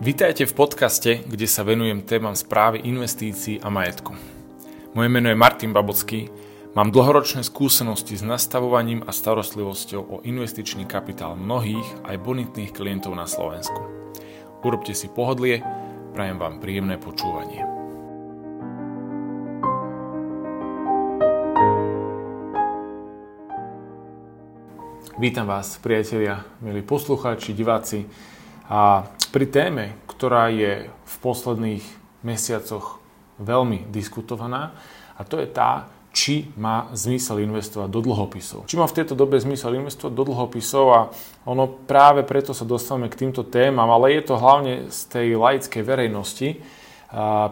Vítajte v podcaste, kde sa venujem témam správy investícií a majetku. Moje meno je Martin Babocký, mám dlhoročné skúsenosti s nastavovaním a starostlivosťou o investičný kapitál mnohých aj bonitných klientov na Slovensku. Urobte si pohodlie, prajem vám príjemné počúvanie. Vítam vás, priatelia, milí poslucháči, diváci, a pri téme, ktorá je v posledných mesiacoch veľmi diskutovaná, a to je tá, či má zmysel investovať do dlhopisov. Či má v tejto dobe zmysel investovať do dlhopisov a ono práve preto sa dostávame k týmto témam, ale je to hlavne z tej laickej verejnosti,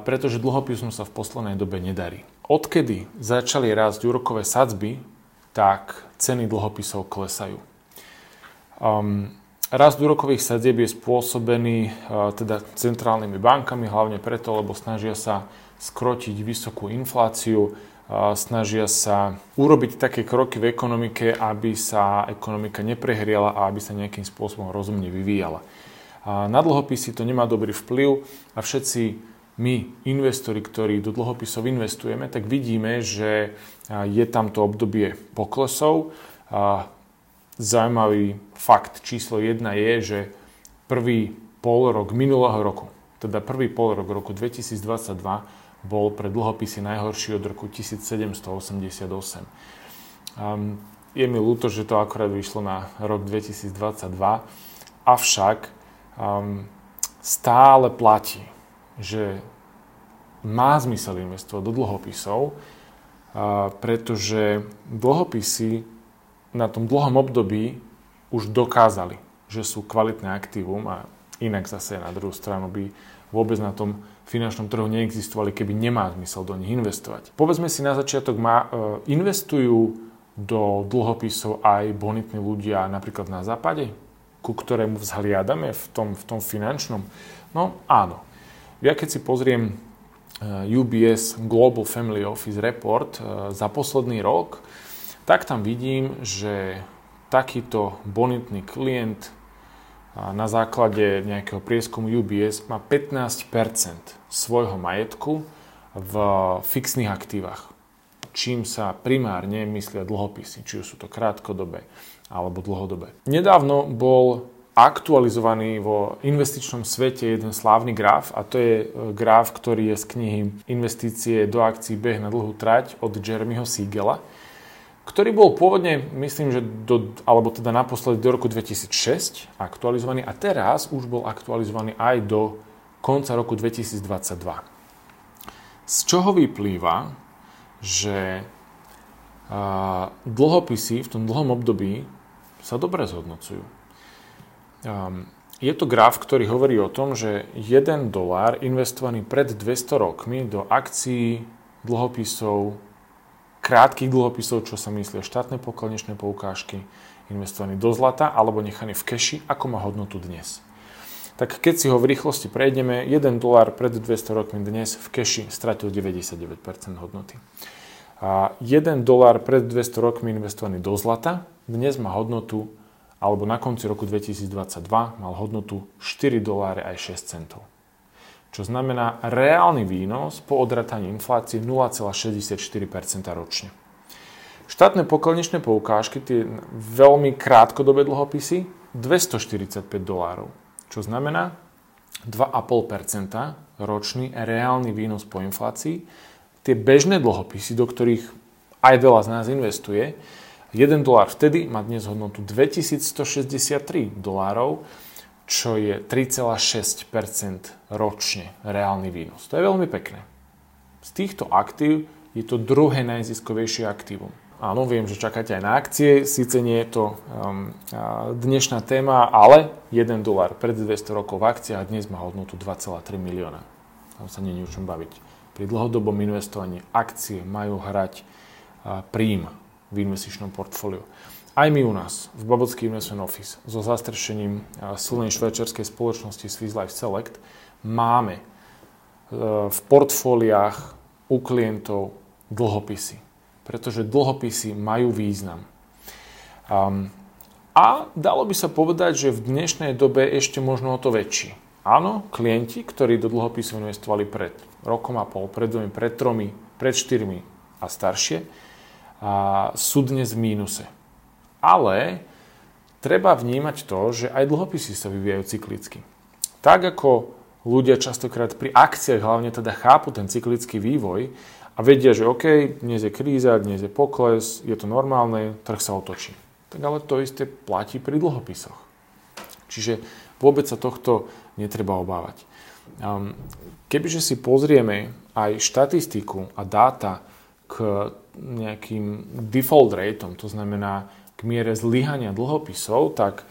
pretože dlhopisom sa v poslednej dobe nedarí. Odkedy začali rásť úrokové sadzby, tak ceny dlhopisov klesajú. Um, Rast úrokových sadzieb je spôsobený e, teda centrálnymi bankami, hlavne preto, lebo snažia sa skrotiť vysokú infláciu, e, snažia sa urobiť také kroky v ekonomike, aby sa ekonomika neprehriala a aby sa nejakým spôsobom rozumne vyvíjala. Na dlhopisy to nemá dobrý vplyv a všetci my, investori, ktorí do dlhopisov investujeme, tak vidíme, že je tamto obdobie poklesov Zaujímavý fakt číslo 1 je, že prvý pol rok minulého roku, teda prvý pol rok roku 2022 bol pre dlhopisy najhorší od roku 1788. Um, je mi ľúto, že to akorát vyšlo na rok 2022, avšak um, stále platí, že má zmysel investovať do dlhopisov, pretože dlhopisy na tom dlhom období už dokázali, že sú kvalitné aktívum a inak zase na druhú stranu by vôbec na tom finančnom trhu neexistovali, keby nemá zmysel do nich investovať. Povedzme si na začiatok, má, e, investujú do dlhopisov aj bonitní ľudia napríklad na západe, ku ktorému vzhliadame v tom, v tom finančnom? No áno. Ja keď si pozriem e, UBS Global Family Office Report e, za posledný rok, tak tam vidím, že takýto bonitný klient na základe nejakého prieskumu UBS má 15% svojho majetku v fixných aktívach, čím sa primárne myslia dlhopisy, či už sú to krátkodobé alebo dlhodobé. Nedávno bol aktualizovaný vo investičnom svete jeden slávny graf a to je e, graf, ktorý je z knihy Investície do akcií beh na dlhú trať od Jeremyho Siegela ktorý bol pôvodne, myslím, že do, alebo teda naposledy do roku 2006 aktualizovaný a teraz už bol aktualizovaný aj do konca roku 2022. Z čoho vyplýva, že a, dlhopisy v tom dlhom období sa dobre zhodnocujú. Um, je to graf, ktorý hovorí o tom, že 1 dolár investovaný pred 200 rokmi do akcií, dlhopisov, krátkých dlhopisov, čo sa myslia štátne pokladnečné poukážky, investovaný do zlata alebo nechaný v keši, ako má hodnotu dnes. Tak keď si ho v rýchlosti prejdeme, 1 dolár pred 200 rokmi dnes v keši stratil 99% hodnoty. A 1 dolár pred 200 rokmi investovaný do zlata dnes má hodnotu, alebo na konci roku 2022 mal hodnotu 4 doláre aj 6 centov čo znamená reálny výnos po odrataní inflácie 0,64% ročne. Štátne pokladničné poukážky, tie veľmi krátkodobé dlhopisy, 245 dolárov, čo znamená 2,5% ročný reálny výnos po inflácii. Tie bežné dlhopisy, do ktorých aj veľa z nás investuje, 1 dolár vtedy má dnes hodnotu 2163 dolárov, čo je 3,6% ročne reálny výnos. To je veľmi pekné. Z týchto aktív je to druhé najziskovejšie aktívum. Áno, viem, že čakáte aj na akcie, síce nie je to um, dnešná téma, ale 1 dolár pred 200 rokov v akciách dnes má hodnotu 2,3 milióna. Tam sa je o čom baviť. Pri dlhodobom investovaní akcie majú hrať príjm v investičnom portfóliu. Aj my u nás, v Babocký Investment Office, so zastrešením silnej švajčiarskej spoločnosti Swiss Life Select, máme e, v portfóliách u klientov dlhopisy. Pretože dlhopisy majú význam. Um, a dalo by sa povedať, že v dnešnej dobe ešte možno o to väčší. Áno, klienti, ktorí do dlhopisov investovali pred rokom a pol, pred dvomi, pred tromi, pred štyrmi a staršie, a sú dnes v mínuse. Ale treba vnímať to, že aj dlhopisy sa vyvíjajú cyklicky. Tak ako ľudia častokrát pri akciách hlavne teda chápu ten cyklický vývoj a vedia, že OK, dnes je kríza, dnes je pokles, je to normálne, trh sa otočí. Tak ale to isté platí pri dlhopisoch. Čiže vôbec sa tohto netreba obávať. Um, kebyže si pozrieme aj štatistiku a dáta k nejakým default rateom, to znamená k miere zlyhania dlhopisov, tak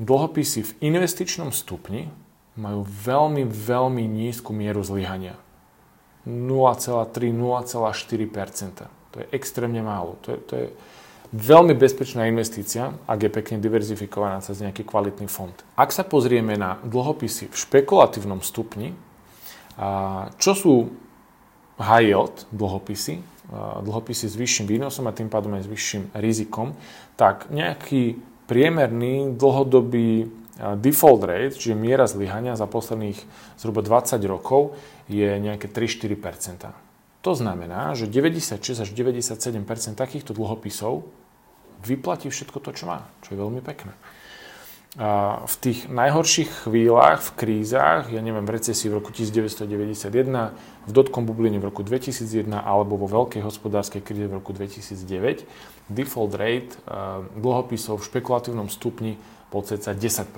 dlhopisy v investičnom stupni majú veľmi, veľmi nízku mieru zlyhania. 0,3-0,4%. To je extrémne málo. To je, to je veľmi bezpečná investícia, ak je pekne diverzifikovaná cez nejaký kvalitný fond. Ak sa pozrieme na dlhopisy v špekulatívnom stupni, čo sú high yield dlhopisy, dlhopisy s vyšším výnosom a tým pádom aj s vyšším rizikom, tak nejaký priemerný dlhodobý default rate, čiže miera zlyhania za posledných zhruba 20 rokov je nejaké 3-4%. To znamená, že 96 až 97% takýchto dlhopisov vyplatí všetko to, čo má, čo je veľmi pekné v tých najhorších chvíľach, v krízach, ja neviem, v recesii v roku 1991, v dotkom bubline v roku 2001 alebo vo veľkej hospodárskej kríze v roku 2009, default rate dlhopisov v špekulatívnom stupni bol cca 10%.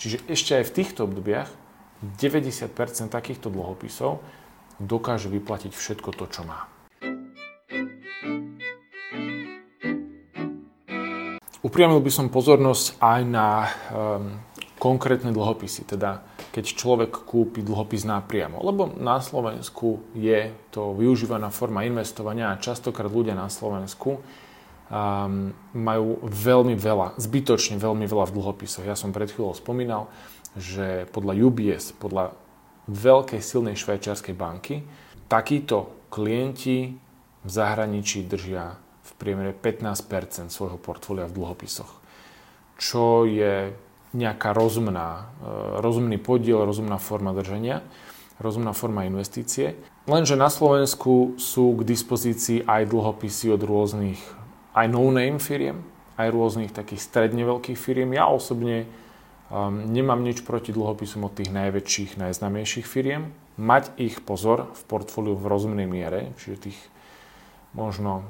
Čiže ešte aj v týchto obdobiach 90% takýchto dlhopisov dokáže vyplatiť všetko to, čo má. Upriamil by som pozornosť aj na um, konkrétne dlhopisy, teda keď človek kúpi dlhopis napriamo. Lebo na Slovensku je to využívaná forma investovania a častokrát ľudia na Slovensku um, majú veľmi veľa, zbytočne veľmi veľa v dlhopisoch. Ja som pred chvíľou spomínal, že podľa UBS, podľa veľkej silnej švajčiarskej banky, takíto klienti v zahraničí držia v priemere 15% svojho portfólia v dlhopisoch, čo je nejaká rozumná, e, rozumný podiel, rozumná forma držania, rozumná forma investície. Lenže na Slovensku sú k dispozícii aj dlhopisy od rôznych aj no-name firiem, aj rôznych takých stredne veľkých firiem. Ja osobne um, nemám nič proti dlhopisom od tých najväčších, najznamejších firiem. Mať ich pozor v portfóliu v rozumnej miere, čiže tých možno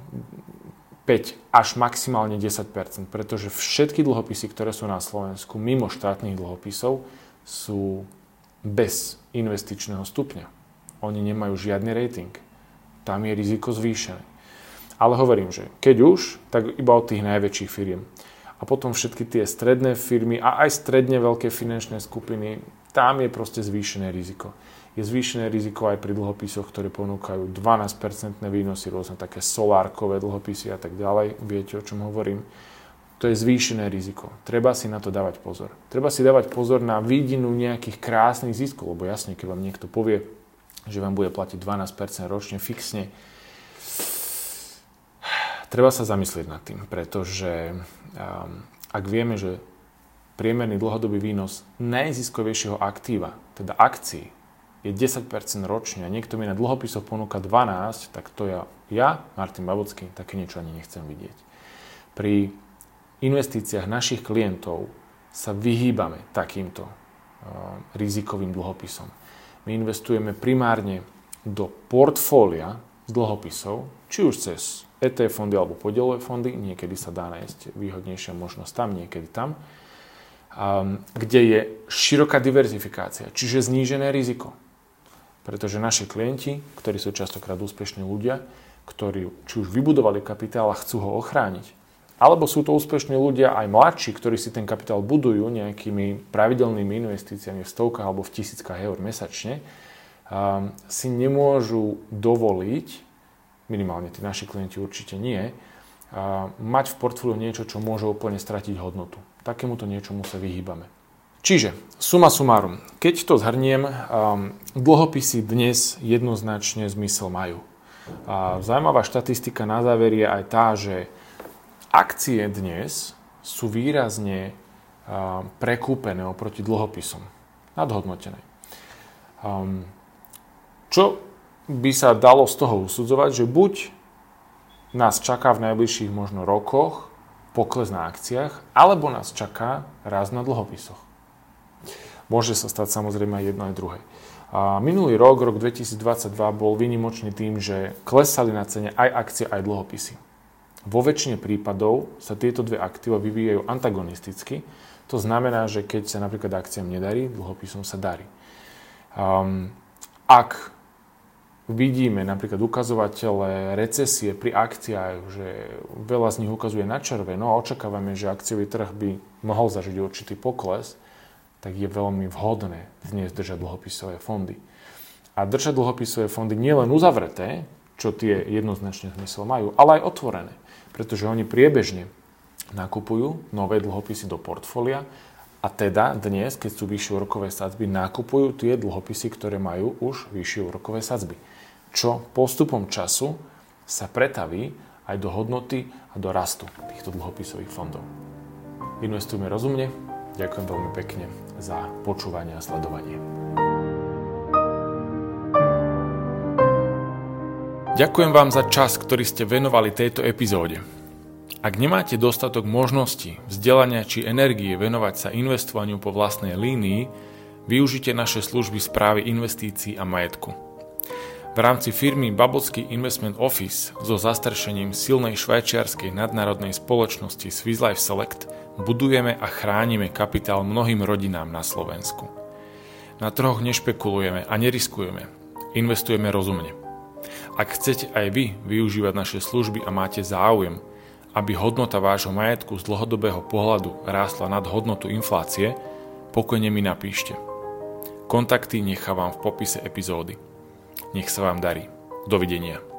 5 až maximálne 10% pretože všetky dlhopisy, ktoré sú na Slovensku mimo štátnych dlhopisov, sú bez investičného stupňa. Oni nemajú žiadny rating. Tam je riziko zvýšené. Ale hovorím, že keď už, tak iba od tých najväčších firiem. A potom všetky tie stredné firmy a aj stredne veľké finančné skupiny, tam je proste zvýšené riziko je zvýšené riziko aj pri dlhopisoch, ktoré ponúkajú 12% výnosy, rôzne také solárkové dlhopisy a tak ďalej. Viete, o čom hovorím. To je zvýšené riziko. Treba si na to dávať pozor. Treba si dávať pozor na výdinu nejakých krásnych ziskov, lebo jasne, keď vám niekto povie, že vám bude platiť 12% ročne fixne, treba sa zamyslieť nad tým, pretože um, ak vieme, že priemerný dlhodobý výnos najziskovejšieho aktíva, teda akcií, je 10% ročne a niekto mi na dlhopisoch ponúka 12, tak to ja, ja Martin Babocký, také niečo ani nechcem vidieť. Pri investíciách našich klientov sa vyhýbame takýmto uh, rizikovým dlhopisom. My investujeme primárne do portfólia z dlhopisov, či už cez ETF fondy alebo podielové fondy, niekedy sa dá nájsť výhodnejšia možnosť tam, niekedy tam, um, kde je široká diverzifikácia, čiže znížené riziko. Pretože naši klienti, ktorí sú častokrát úspešní ľudia, ktorí či už vybudovali kapitál a chcú ho ochrániť, alebo sú to úspešní ľudia aj mladší, ktorí si ten kapitál budujú nejakými pravidelnými investíciami v stovkách alebo v tisíckach eur mesačne, um, si nemôžu dovoliť, minimálne tí naši klienti určite nie, uh, mať v portfóliu niečo, čo môže úplne stratiť hodnotu. Takémuto niečomu sa vyhýbame. Čiže, suma sumárum, keď to zhrniem, um, dlhopisy dnes jednoznačne zmysel majú. A zaujímavá štatistika na záver je aj tá, že akcie dnes sú výrazne um, prekúpené oproti dlhopisom. nadhodnotenej. Um, čo by sa dalo z toho usudzovať, že buď nás čaká v najbližších možno rokoch pokles na akciách, alebo nás čaká raz na dlhopisoch. Môže sa stať samozrejme aj jedno aj druhé. A minulý rok, rok 2022, bol vynimočný tým, že klesali na cene aj akcie, aj dlhopisy. Vo väčšine prípadov sa tieto dve aktíva vyvíjajú antagonisticky. To znamená, že keď sa napríklad akciám nedarí, dlhopisom sa darí. Um, ak vidíme napríklad ukazovatele recesie pri akciách, že veľa z nich ukazuje na červeno a očakávame, že akciový trh by mohol zažiť určitý pokles, tak je veľmi vhodné dnes držať dlhopisové fondy. A držať dlhopisové fondy nielen uzavreté, čo tie jednoznačne zmysel majú, ale aj otvorené, pretože oni priebežne nakupujú nové dlhopisy do portfólia a teda dnes, keď sú vyššie úrokové sadzby, nakupujú tie dlhopisy, ktoré majú už vyššie úrokové sadzby čo postupom času sa pretaví aj do hodnoty a do rastu týchto dlhopisových fondov. Investujme rozumne. Ďakujem veľmi pekne za počúvanie a sledovanie. Ďakujem vám za čas, ktorý ste venovali tejto epizóde. Ak nemáte dostatok možností, vzdelania či energie venovať sa investovaniu po vlastnej línii, využite naše služby správy investícií a majetku. V rámci firmy Babovský Investment Office so zastršením silnej švajčiarskej nadnárodnej spoločnosti Swiss Life Select budujeme a chránime kapitál mnohým rodinám na Slovensku. Na trhoch nešpekulujeme a neriskujeme. Investujeme rozumne. Ak chcete aj vy využívať naše služby a máte záujem, aby hodnota vášho majetku z dlhodobého pohľadu rástla nad hodnotu inflácie, pokojne mi napíšte. Kontakty nechávam v popise epizódy. Nech sa vám darí. Dovidenia.